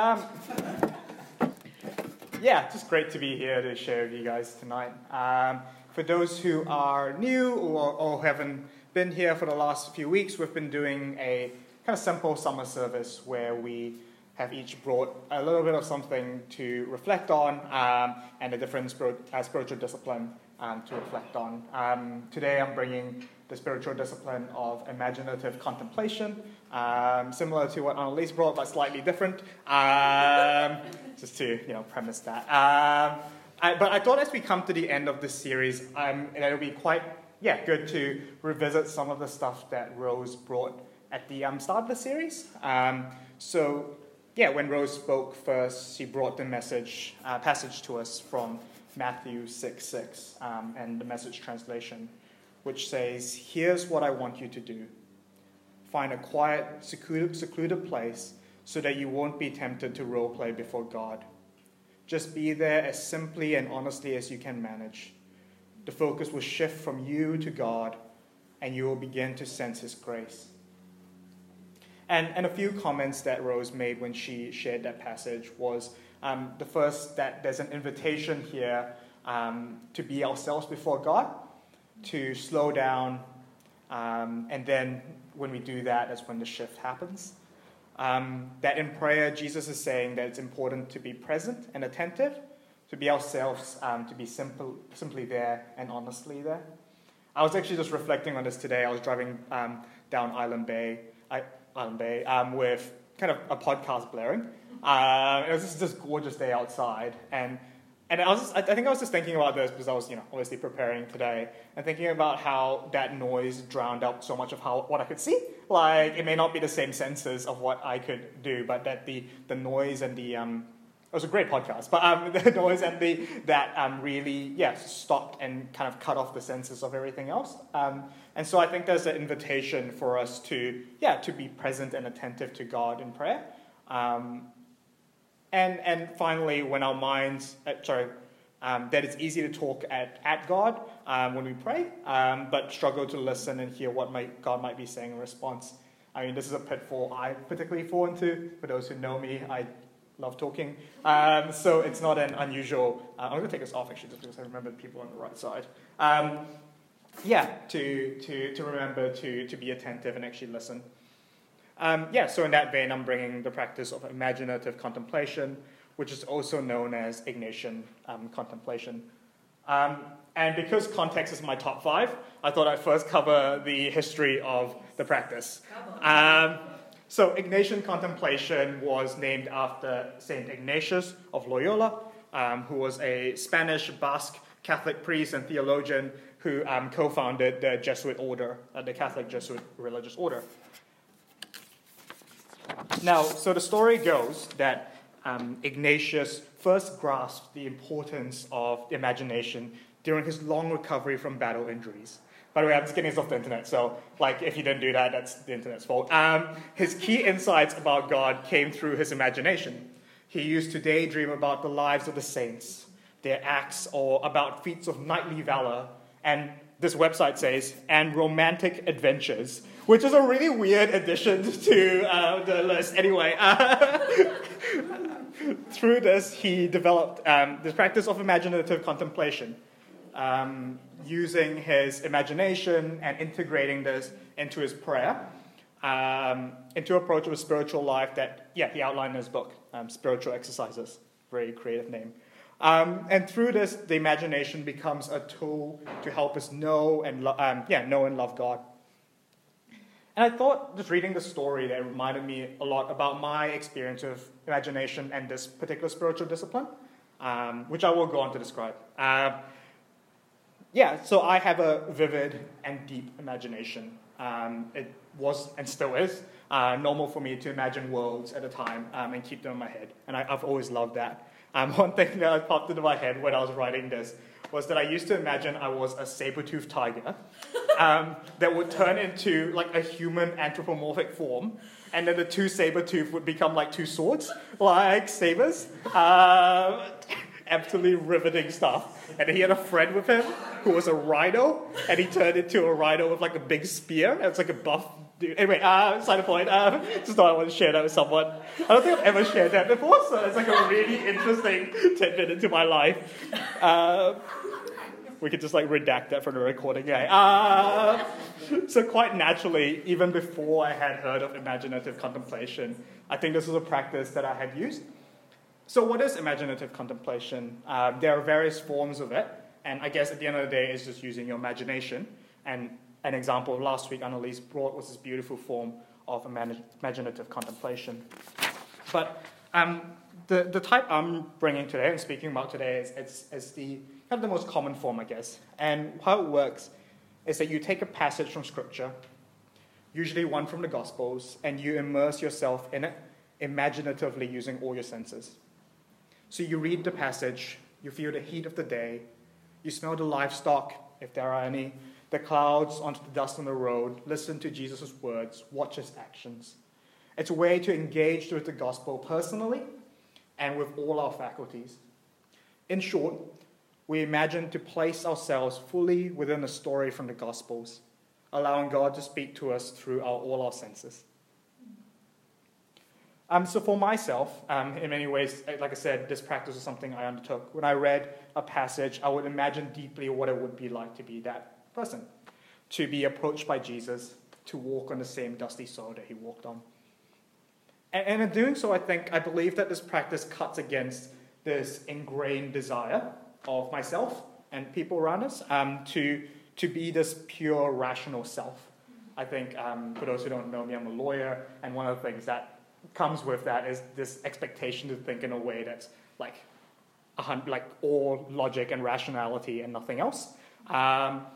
Um, yeah, just great to be here to share with you guys tonight. Um, for those who are new or, or haven't been here for the last few weeks, we've been doing a kind of simple summer service where we have each brought a little bit of something to reflect on um, and a different uh, spiritual discipline um, to reflect on. Um, today I'm bringing the spiritual discipline of imaginative contemplation, um, similar to what Annalise brought, but slightly different, um, just to you know premise that. Um, I, but I thought as we come to the end of this series, um, it'll be quite yeah good to revisit some of the stuff that Rose brought at the um, start of the series. Um, so yeah, when Rose spoke first, she brought the message uh, passage to us from Matthew 6 6 um, and the message translation, which says, Here's what I want you to do find a quiet, secluded, place so that you won't be tempted to role play before God. Just be there as simply and honestly as you can manage. The focus will shift from you to God, and you will begin to sense His grace. And, and a few comments that Rose made when she shared that passage was um, the first, that there's an invitation here um, to be ourselves before God, to slow down, um, and then when we do that, that's when the shift happens. Um, that in prayer, Jesus is saying that it's important to be present and attentive, to be ourselves, um, to be simple, simply there and honestly there. I was actually just reflecting on this today. I was driving um, down Island Bay, Island Bay with kind of a podcast blaring. Uh, it was just this gorgeous day outside, and and I was just, I think I was just thinking about this because I was you know obviously preparing today and thinking about how that noise drowned out so much of how what I could see. Like it may not be the same senses of what I could do, but that the the noise and the um, it was a great podcast, but um, the noise and the that um, really yeah stopped and kind of cut off the senses of everything else. Um, and so I think there's an invitation for us to yeah to be present and attentive to God in prayer. Um, and, and finally, when our minds, uh, sorry, um, that it's easy to talk at, at God um, when we pray, um, but struggle to listen and hear what might, God might be saying in response. I mean, this is a pitfall I particularly fall into. For those who know me, I love talking. Um, so it's not an unusual. Uh, I'm going to take this off actually, just because I remember people on the right side. Um, yeah, to, to, to remember to, to be attentive and actually listen. Um, yeah, so in that vein, I'm bringing the practice of imaginative contemplation, which is also known as Ignatian um, contemplation. Um, and because context is my top five, I thought I'd first cover the history of the practice. Um, so, Ignatian contemplation was named after Saint Ignatius of Loyola, um, who was a Spanish Basque Catholic priest and theologian who um, co founded the Jesuit order, uh, the Catholic Jesuit religious order. Now, so the story goes that um, Ignatius first grasped the importance of imagination during his long recovery from battle injuries. By the way, I'm just getting this off the internet, so like if you didn't do that, that's the internet's fault. Um, his key insights about God came through his imagination. He used to daydream about the lives of the saints, their acts, or about feats of knightly valor, and this website says, and romantic adventures which is a really weird addition to uh, the list. Anyway, uh, through this, he developed um, this practice of imaginative contemplation, um, using his imagination and integrating this into his prayer, um, into approach of a spiritual life that, yeah, he outlined in his book, um, Spiritual Exercises. Very creative name. Um, and through this, the imagination becomes a tool to help us know and lo- um, yeah, know and love God. And I thought, just reading the story, that reminded me a lot about my experience of imagination and this particular spiritual discipline, um, which I will go on to describe. Uh, yeah, so I have a vivid and deep imagination. Um, it was and still is uh, normal for me to imagine worlds at a time um, and keep them in my head, and I, have always loved that. Um, one thing that popped into my head when I was writing this was that I used to imagine I was a saber-toothed tiger um, that would turn into like a human anthropomorphic form, and then the two saber tooth would become like two swords, like sabers. Uh, absolutely riveting stuff. And he had a friend with him who was a rhino, and he turned into a rhino with like a big spear. It's like a buff dude. Anyway, uh, side point. Um, just thought I want to share that with someone. I don't think I've ever shared that before, so it's like a really interesting tidbit into my life. Uh, we could just like redact that from the recording. Yeah. Uh, so quite naturally, even before I had heard of imaginative contemplation, I think this was a practice that I had used. So what is imaginative contemplation? Uh, there are various forms of it, and I guess at the end of the day, it's just using your imagination. And an example of last week Annalise brought was this beautiful form of imaginative contemplation. But um, the, the type I'm bringing today and speaking about today is, is, is the kind of the most common form, I guess. And how it works is that you take a passage from Scripture, usually one from the Gospels, and you immerse yourself in it imaginatively using all your senses. So you read the passage, you feel the heat of the day, you smell the livestock, if there are any, the clouds onto the dust on the road, listen to Jesus' words, watch his actions. It's a way to engage with the gospel personally and with all our faculties. In short, we imagine to place ourselves fully within a story from the gospels, allowing God to speak to us through our, all our senses. Um, so for myself, um, in many ways, like I said, this practice was something I undertook. When I read a passage, I would imagine deeply what it would be like to be that person, to be approached by Jesus, to walk on the same dusty soil that he walked on. And, and in doing so, I think, I believe that this practice cuts against this ingrained desire of myself and people around us um, to, to be this pure, rational self. I think, um, for those who don't know me, I'm a lawyer, and one of the things that comes with that is this expectation to think in a way that's like, like all logic and rationality and nothing else. Um,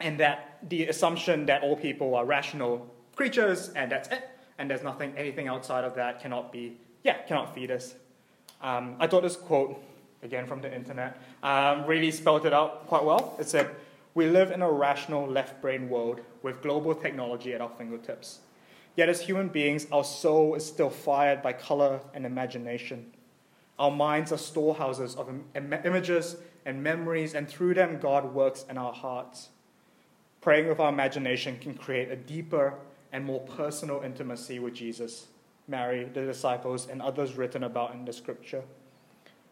and that the assumption that all people are rational creatures and that's it, and there's nothing, anything outside of that cannot be, yeah, cannot feed us. Um, I thought this quote, again from the internet, um, really spelled it out quite well. It said, We live in a rational left brain world with global technology at our fingertips. Yet, as human beings, our soul is still fired by color and imagination. Our minds are storehouses of Im- images and memories, and through them, God works in our hearts. Praying with our imagination can create a deeper and more personal intimacy with Jesus, Mary, the disciples, and others written about in the scripture.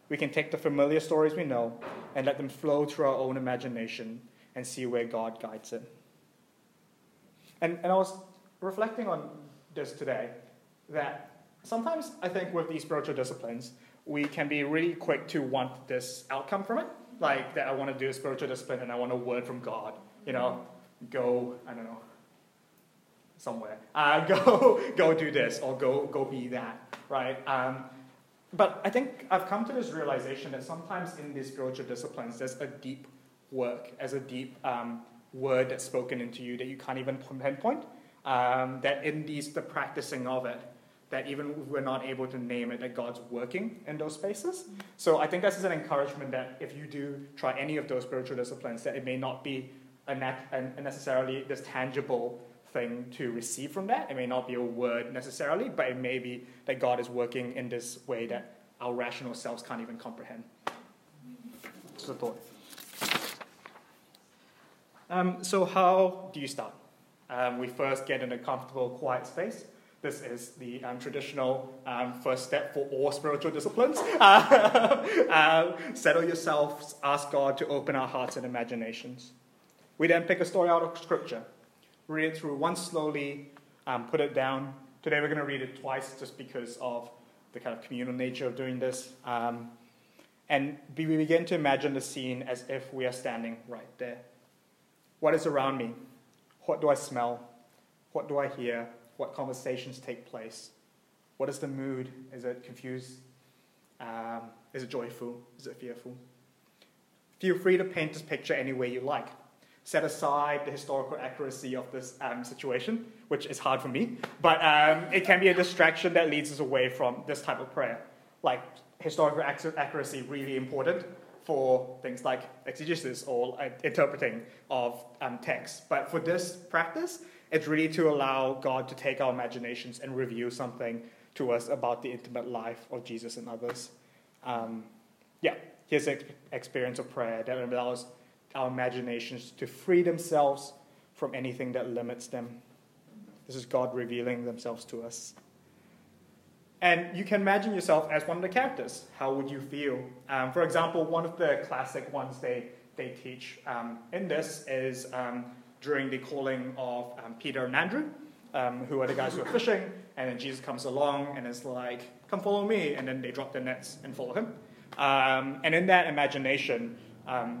We can take the familiar stories we know and let them flow through our own imagination and see where God guides it. And, and I was reflecting on this today that sometimes I think with these spiritual disciplines, we can be really quick to want this outcome from it. Like that I want to do a spiritual discipline and I want a word from God. You know, go, I don't know, somewhere. Uh, go, go do this or go, go be that, right? Um, but I think I've come to this realization that sometimes in these spiritual disciplines, there's a deep work, as a deep um, word that's spoken into you that you can't even pinpoint. Um, that in these, the practicing of it, that even we're not able to name it, that God's working in those spaces. So I think this is an encouragement that if you do try any of those spiritual disciplines, that it may not be a, nat- a necessarily this tangible thing to receive from that. It may not be a word necessarily, but it may be that God is working in this way that our rational selves can't even comprehend. Just a thought. Um, so, how do you start? Um, we first get in a comfortable, quiet space. This is the um, traditional um, first step for all spiritual disciplines. Uh, settle yourselves, ask God to open our hearts and imaginations. We then pick a story out of Scripture, read it through once slowly, um, put it down. Today we're going to read it twice just because of the kind of communal nature of doing this. Um, and we begin to imagine the scene as if we are standing right there. What is around me? What do I smell? What do I hear? What conversations take place? What is the mood? Is it confused? Um, is it joyful? Is it fearful? Feel free to paint this picture any way you like set aside the historical accuracy of this um, situation, which is hard for me, but um, it can be a distraction that leads us away from this type of prayer. Like historical accuracy, really important for things like exegesis or uh, interpreting of um, text. But for this practice, it's really to allow God to take our imaginations and reveal something to us about the intimate life of Jesus and others. Um, yeah, here's an experience of prayer that allows our imaginations to free themselves from anything that limits them. This is God revealing themselves to us. And you can imagine yourself as one of the characters. How would you feel? Um, for example, one of the classic ones they, they teach um, in this is um, during the calling of um, Peter and Andrew, um, who are the guys who are fishing, and then Jesus comes along and is like, Come follow me, and then they drop their nets and follow him. And in that imagination,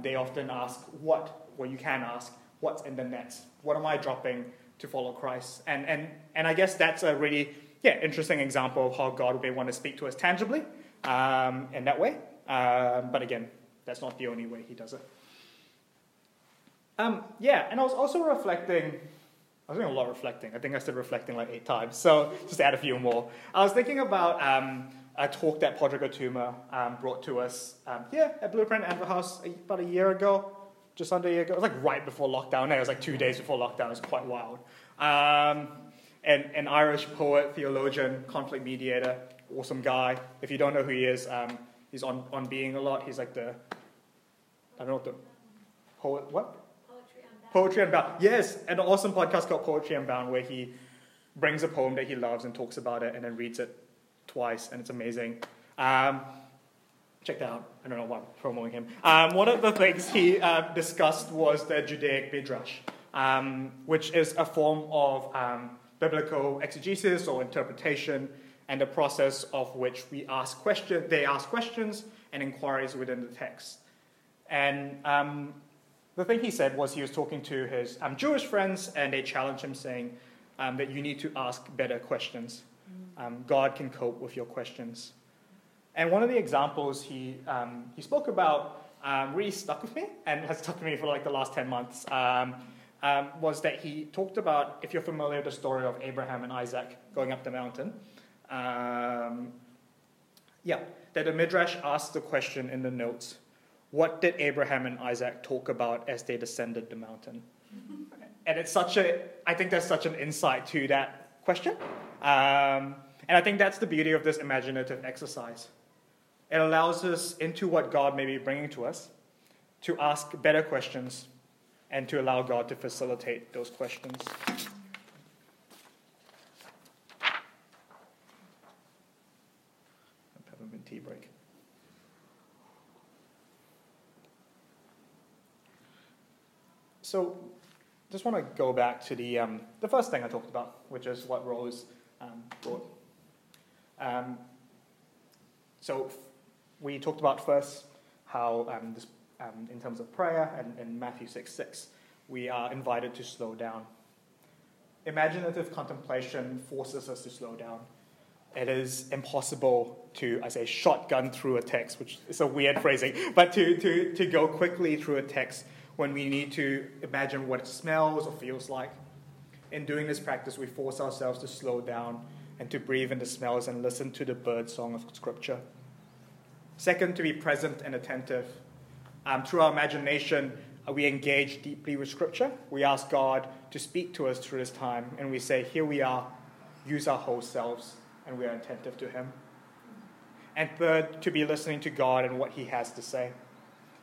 they often ask, What? Well, you can ask, What's in the nets? What am I dropping to follow Christ? And, and, and I guess that's a really yeah, interesting example of how God may want to speak to us tangibly um, in that way. Um, but again, that's not the only way He does it. Um, yeah, and I was also reflecting. I was doing a lot of reflecting. I think I said reflecting like eight times. So just add a few more. I was thinking about um, a talk that Padraig Ó Tuama um, brought to us um, here at Blueprint Andrew House about a year ago, just under a year ago. It was like right before lockdown. It was like two days before lockdown. It was quite wild. Um, and an Irish poet, theologian, conflict mediator, awesome guy. If you don't know who he is, um, he's on, on Being a lot. He's like the, I don't know what the, poet, what? Poetry Unbound. Poetry Unbound. Yes, an awesome podcast called Poetry Unbound where he brings a poem that he loves and talks about it and then reads it twice, and it's amazing. Um, check that out. I don't know why I'm promoting him. Um, one of the things he uh, discussed was the Judaic Midrash, um, which is a form of um, biblical exegesis or interpretation, and the process of which we ask questions, they ask questions and inquiries within the text. And um, the thing he said was he was talking to his Jewish friends, and they challenged him, saying that you need to ask better questions. Um, God can cope with your questions. And one of the examples he, um, he spoke about um, really stuck with me and has stuck with me for like the last 10 months um, was that he talked about, if you're familiar with the story of Abraham and Isaac going up the mountain, um, yeah, that the Midrash asked the question in the notes what did Abraham and Isaac talk about as they descended the mountain? and it's such a, I think there's such an insight to that question. Um, and I think that's the beauty of this imaginative exercise. It allows us into what God may be bringing to us to ask better questions and to allow God to facilitate those questions. Peppermint tea break. So, just want to go back to the, um, the first thing I talked about, which is what Rose um, brought. Um, so, we talked about first how um, this um, in terms of prayer, and in Matthew 6 6, we are invited to slow down. Imaginative contemplation forces us to slow down. It is impossible to, I say, shotgun through a text, which is a weird phrasing, but to, to, to go quickly through a text when we need to imagine what it smells or feels like. In doing this practice, we force ourselves to slow down and to breathe in the smells and listen to the bird song of Scripture. Second, to be present and attentive. Um, through our imagination, uh, we engage deeply with Scripture. We ask God to speak to us through this time, and we say, Here we are, use our whole selves, and we are attentive to Him. And third, to be listening to God and what He has to say.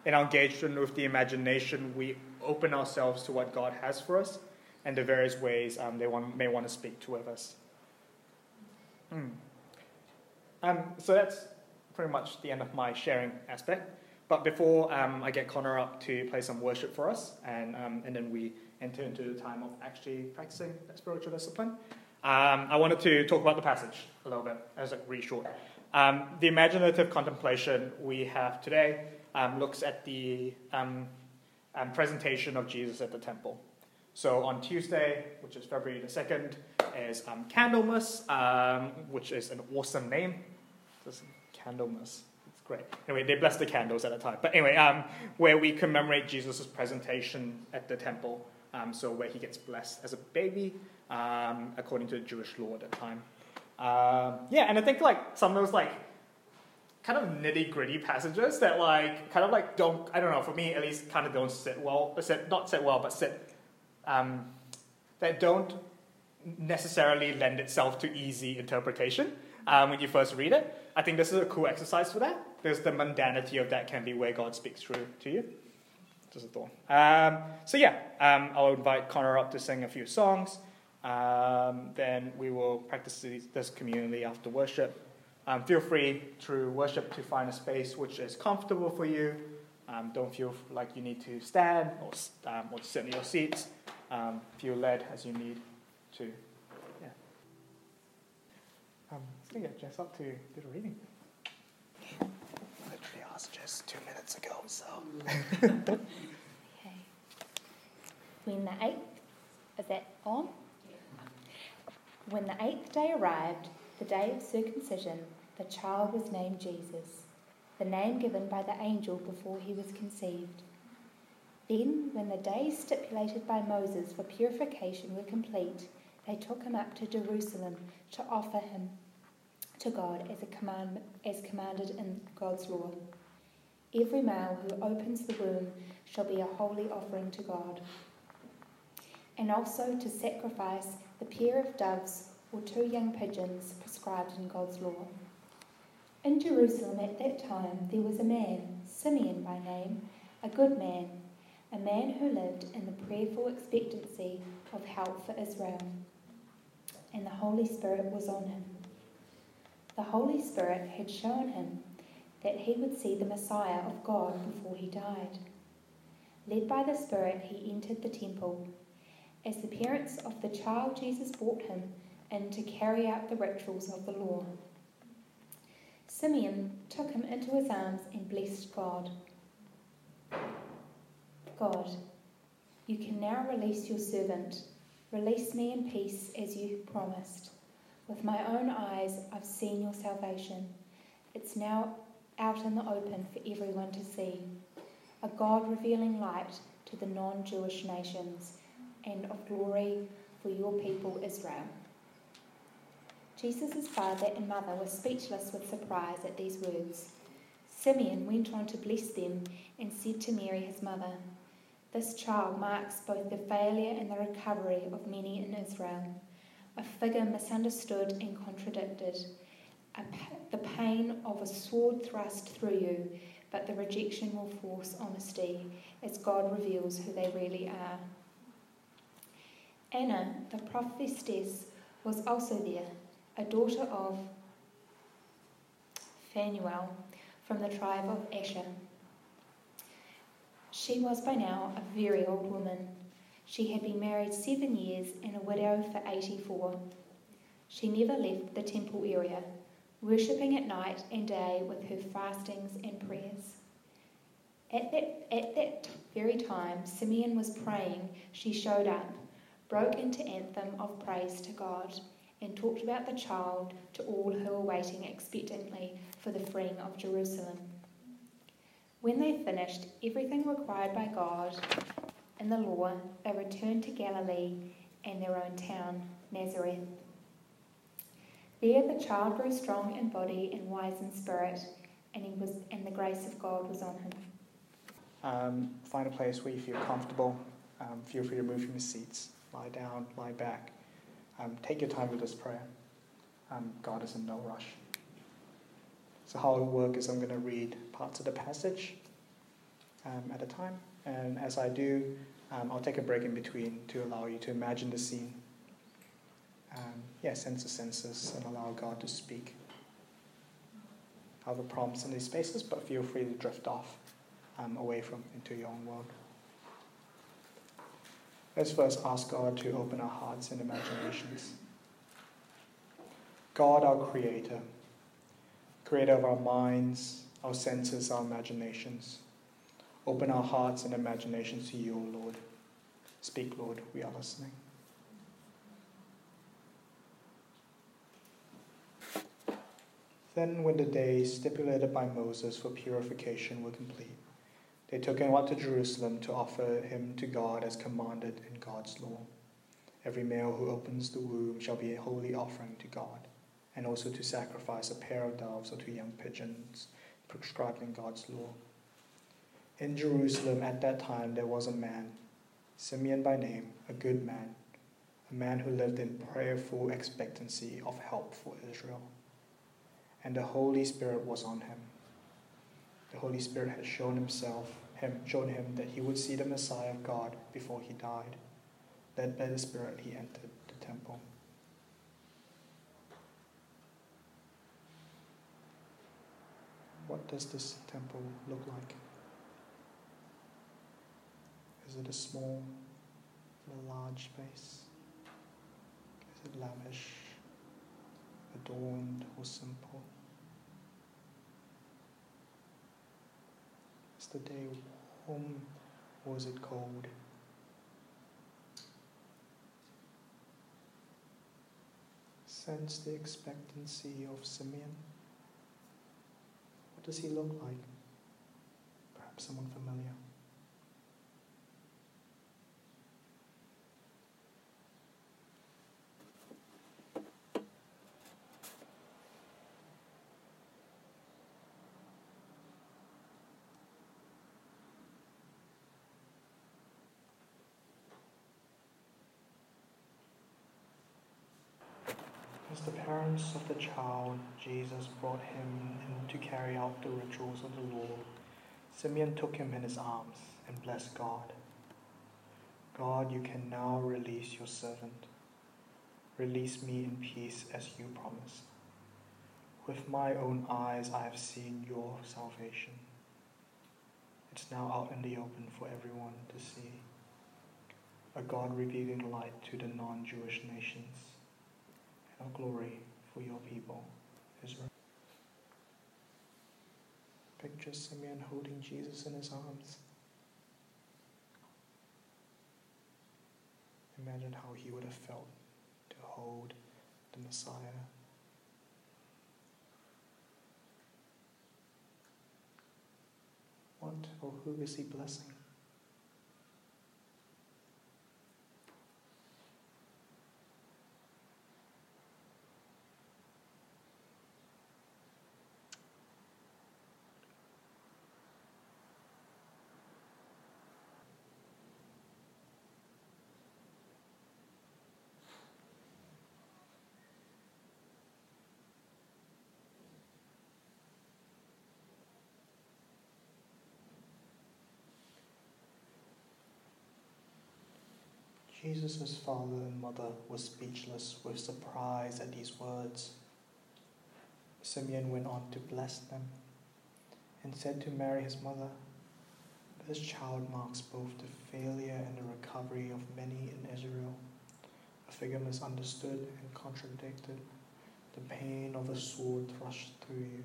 In our engagement with the imagination, we open ourselves to what God has for us and the various ways um, they want, may want to speak to us. Mm. Um, so that's pretty much the end of my sharing aspect. But before um, I get Connor up to play some worship for us, and, um, and then we enter into the time of actually practicing that spiritual discipline, um, I wanted to talk about the passage a little bit, as a really short. Um, the imaginative contemplation we have today um, looks at the presentation of Jesus at the temple. So on Tuesday, which is February the 2nd, is Candlemas, which is an awesome name. Candlemas It's great. Anyway, they bless the candles at the time. But anyway, um, where we commemorate Jesus' presentation at the temple, um, so where he gets blessed as a baby, um, according to the Jewish law at the time. Um, yeah, and I think like some of those like kind of nitty gritty passages that like kind of like don't I don't know for me at least kind of don't sit well sit not sit well but sit um, that don't necessarily lend itself to easy interpretation um, when you first read it. I think this is a cool exercise for that because the mundanity of that can be where God speaks through to you. Just a thought. Um, so yeah, um, I'll invite Connor up to sing a few songs. um, then we will practice this community after worship. Um, feel free through worship to find a space which is comfortable for you. Um, don't feel like you need to stand or, um, or sit in your seats. Um, feel led as you need to. Yeah. Um, let's get Jess up to do the reading. Literally asked Jess two minutes ago, so. okay. When the eighth, is that on? When the eighth day arrived, the day of circumcision, the child was named Jesus, the name given by the angel before he was conceived. Then, when the days stipulated by Moses for purification were complete, they took him up to Jerusalem to offer him to God as, a command, as commanded in God's law. Every male who opens the womb shall be a holy offering to God. And also to sacrifice the pair of doves or two young pigeons prescribed in God's law. In Jerusalem at that time there was a man, Simeon by name, a good man, a man who lived in the prayerful expectancy of help for Israel. And the Holy Spirit was on him. The Holy Spirit had shown him that he would see the Messiah of God before he died. Led by the Spirit, he entered the temple as the parents of the child Jesus brought him in to carry out the rituals of the law. Simeon took him into his arms and blessed God. God, you can now release your servant. Release me in peace as you promised. With my own eyes, I've seen your salvation. It's now out in the open for everyone to see. A God revealing light to the non Jewish nations and of glory for your people Israel. Jesus' father and mother were speechless with surprise at these words. Simeon went on to bless them and said to Mary, his mother, This child marks both the failure and the recovery of many in Israel, a figure misunderstood and contradicted, the pain of a sword thrust through you, but the rejection will force honesty as God reveals who they really are. Anna, the prophetess, was also there, a daughter of Phanuel from the tribe of Asher. She was by now a very old woman. She had been married seven years and a widow for 84. She never left the temple area, worshipping at night and day with her fastings and prayers. At that, at that very time, Simeon was praying, she showed up broke into anthem of praise to God, and talked about the child to all who were waiting expectantly for the freeing of Jerusalem. When they finished everything required by God in the law, they returned to Galilee and their own town, Nazareth. There the child grew strong in body and wise in spirit, and he was and the grace of God was on him. Um, find a place where you feel comfortable. Um, feel free to move from your seats lie down, lie back. Um, take your time with this prayer. Um, God is in no rush. So, how it'll work is I'm going to read parts of the passage um, at a time, and as I do, um, I'll take a break in between to allow you to imagine the scene. Um, yeah, sense the senses and allow God to speak. Have prompts in these spaces, but feel free to drift off um, away from into your own world. Let's first ask God to open our hearts and imaginations. God, our Creator, Creator of our minds, our senses, our imaginations, open our hearts and imaginations to you, O Lord. Speak, Lord, we are listening. Then, when the days stipulated by Moses for purification were complete, they took him up to Jerusalem to offer him to God as commanded in God's law. Every male who opens the womb shall be a holy offering to God, and also to sacrifice a pair of doves or two young pigeons prescribed in God's law. In Jerusalem at that time there was a man, Simeon by name, a good man, a man who lived in prayerful expectancy of help for Israel. And the Holy Spirit was on him the Holy Spirit had shown himself, him, shown him that he would see the Messiah of God before he died. Led by the Spirit, he entered the temple. What does this temple look like? Is it a small a large space? Is it lavish, adorned, or simple? Is the day warm or is it cold? Sense the expectancy of Simeon. Does he look like? Perhaps someone familiar. As the parents of the child, Jesus brought him in to carry out the rituals of the law. Simeon took him in his arms and blessed God. God, you can now release your servant. Release me in peace as you promised. With my own eyes, I have seen your salvation. It's now out in the open for everyone to see. A God revealing light to the non Jewish nations and glory for your people, Israel. Picture Simeon holding Jesus in his arms. Imagine how he would have felt to hold the Messiah. What or who is he blessing? Jesus' father and mother were speechless with surprise at these words. Simeon went on to bless them and said to Mary, his mother, This child marks both the failure and the recovery of many in Israel. A figure misunderstood and contradicted, the pain of a sword thrust through you.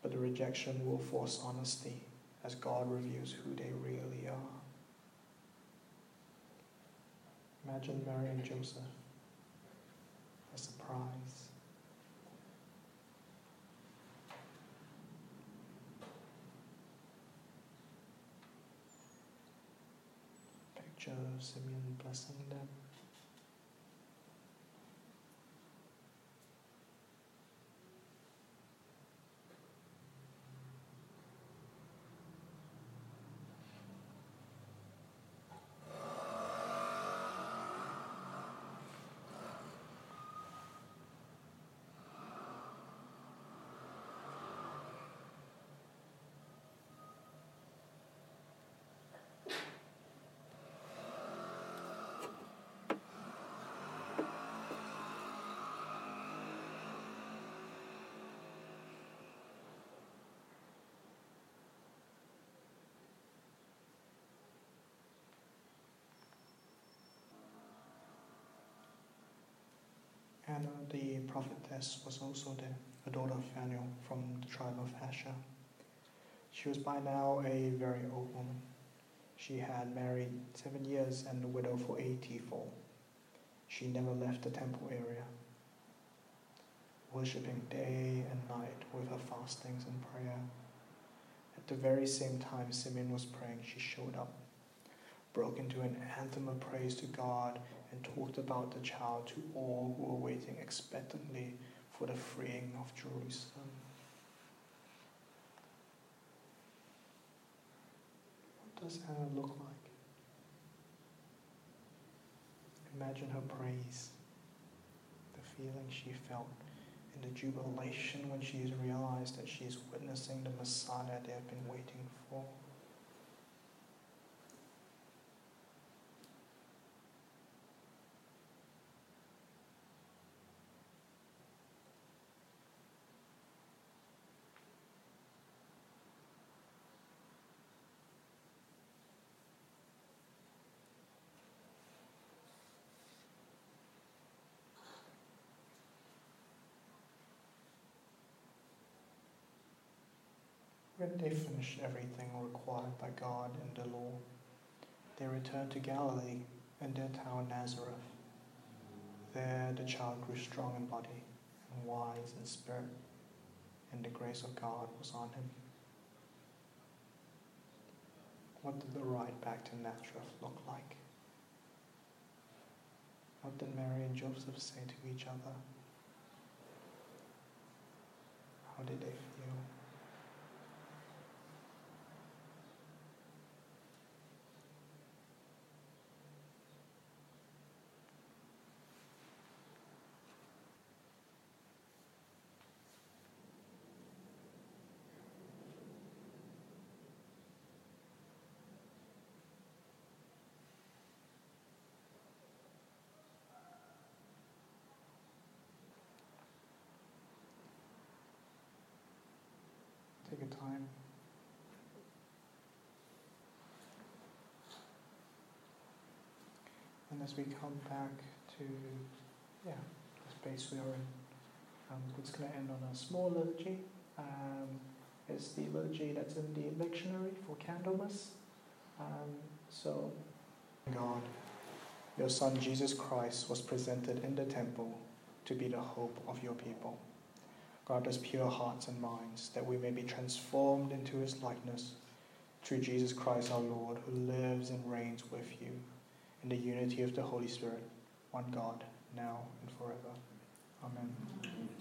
But the rejection will force honesty as God reveals who they really are. Imagine Mary and Joseph. A surprise. Picture Simeon blessing them. Anna the prophetess was also there, a daughter of Phanuel from the tribe of Asher. She was by now a very old woman. She had married seven years and a widow for eighty-four. She never left the temple area, worshipping day and night with her fastings and prayer. At the very same time Simeon was praying, she showed up, broke into an anthem of praise to God and talked about the child to all who were waiting expectantly for the freeing of Jerusalem. What does Anna look like? Imagine her praise, the feeling she felt, and the jubilation when she has realized that she is witnessing the Messiah they have been waiting for. When they finished everything required by God in the law, they returned to Galilee and their town Nazareth. There the child grew strong in body and wise in spirit, and the grace of God was on him. What did the ride back to Nazareth look like? What did Mary and Joseph say to each other? How did they feel? Take a time. And as we come back to, yeah, the space we are in, um, it's going to end on a small liturgy. Um, it's the liturgy that's in the lectionary for Candlemas. Um, so, God, your Son Jesus Christ was presented in the temple to be the hope of your people. Grant us pure hearts and minds, that we may be transformed into his likeness through Jesus Christ our Lord, who lives and reigns with you in the unity of the Holy Spirit, one God, now and forever. Amen.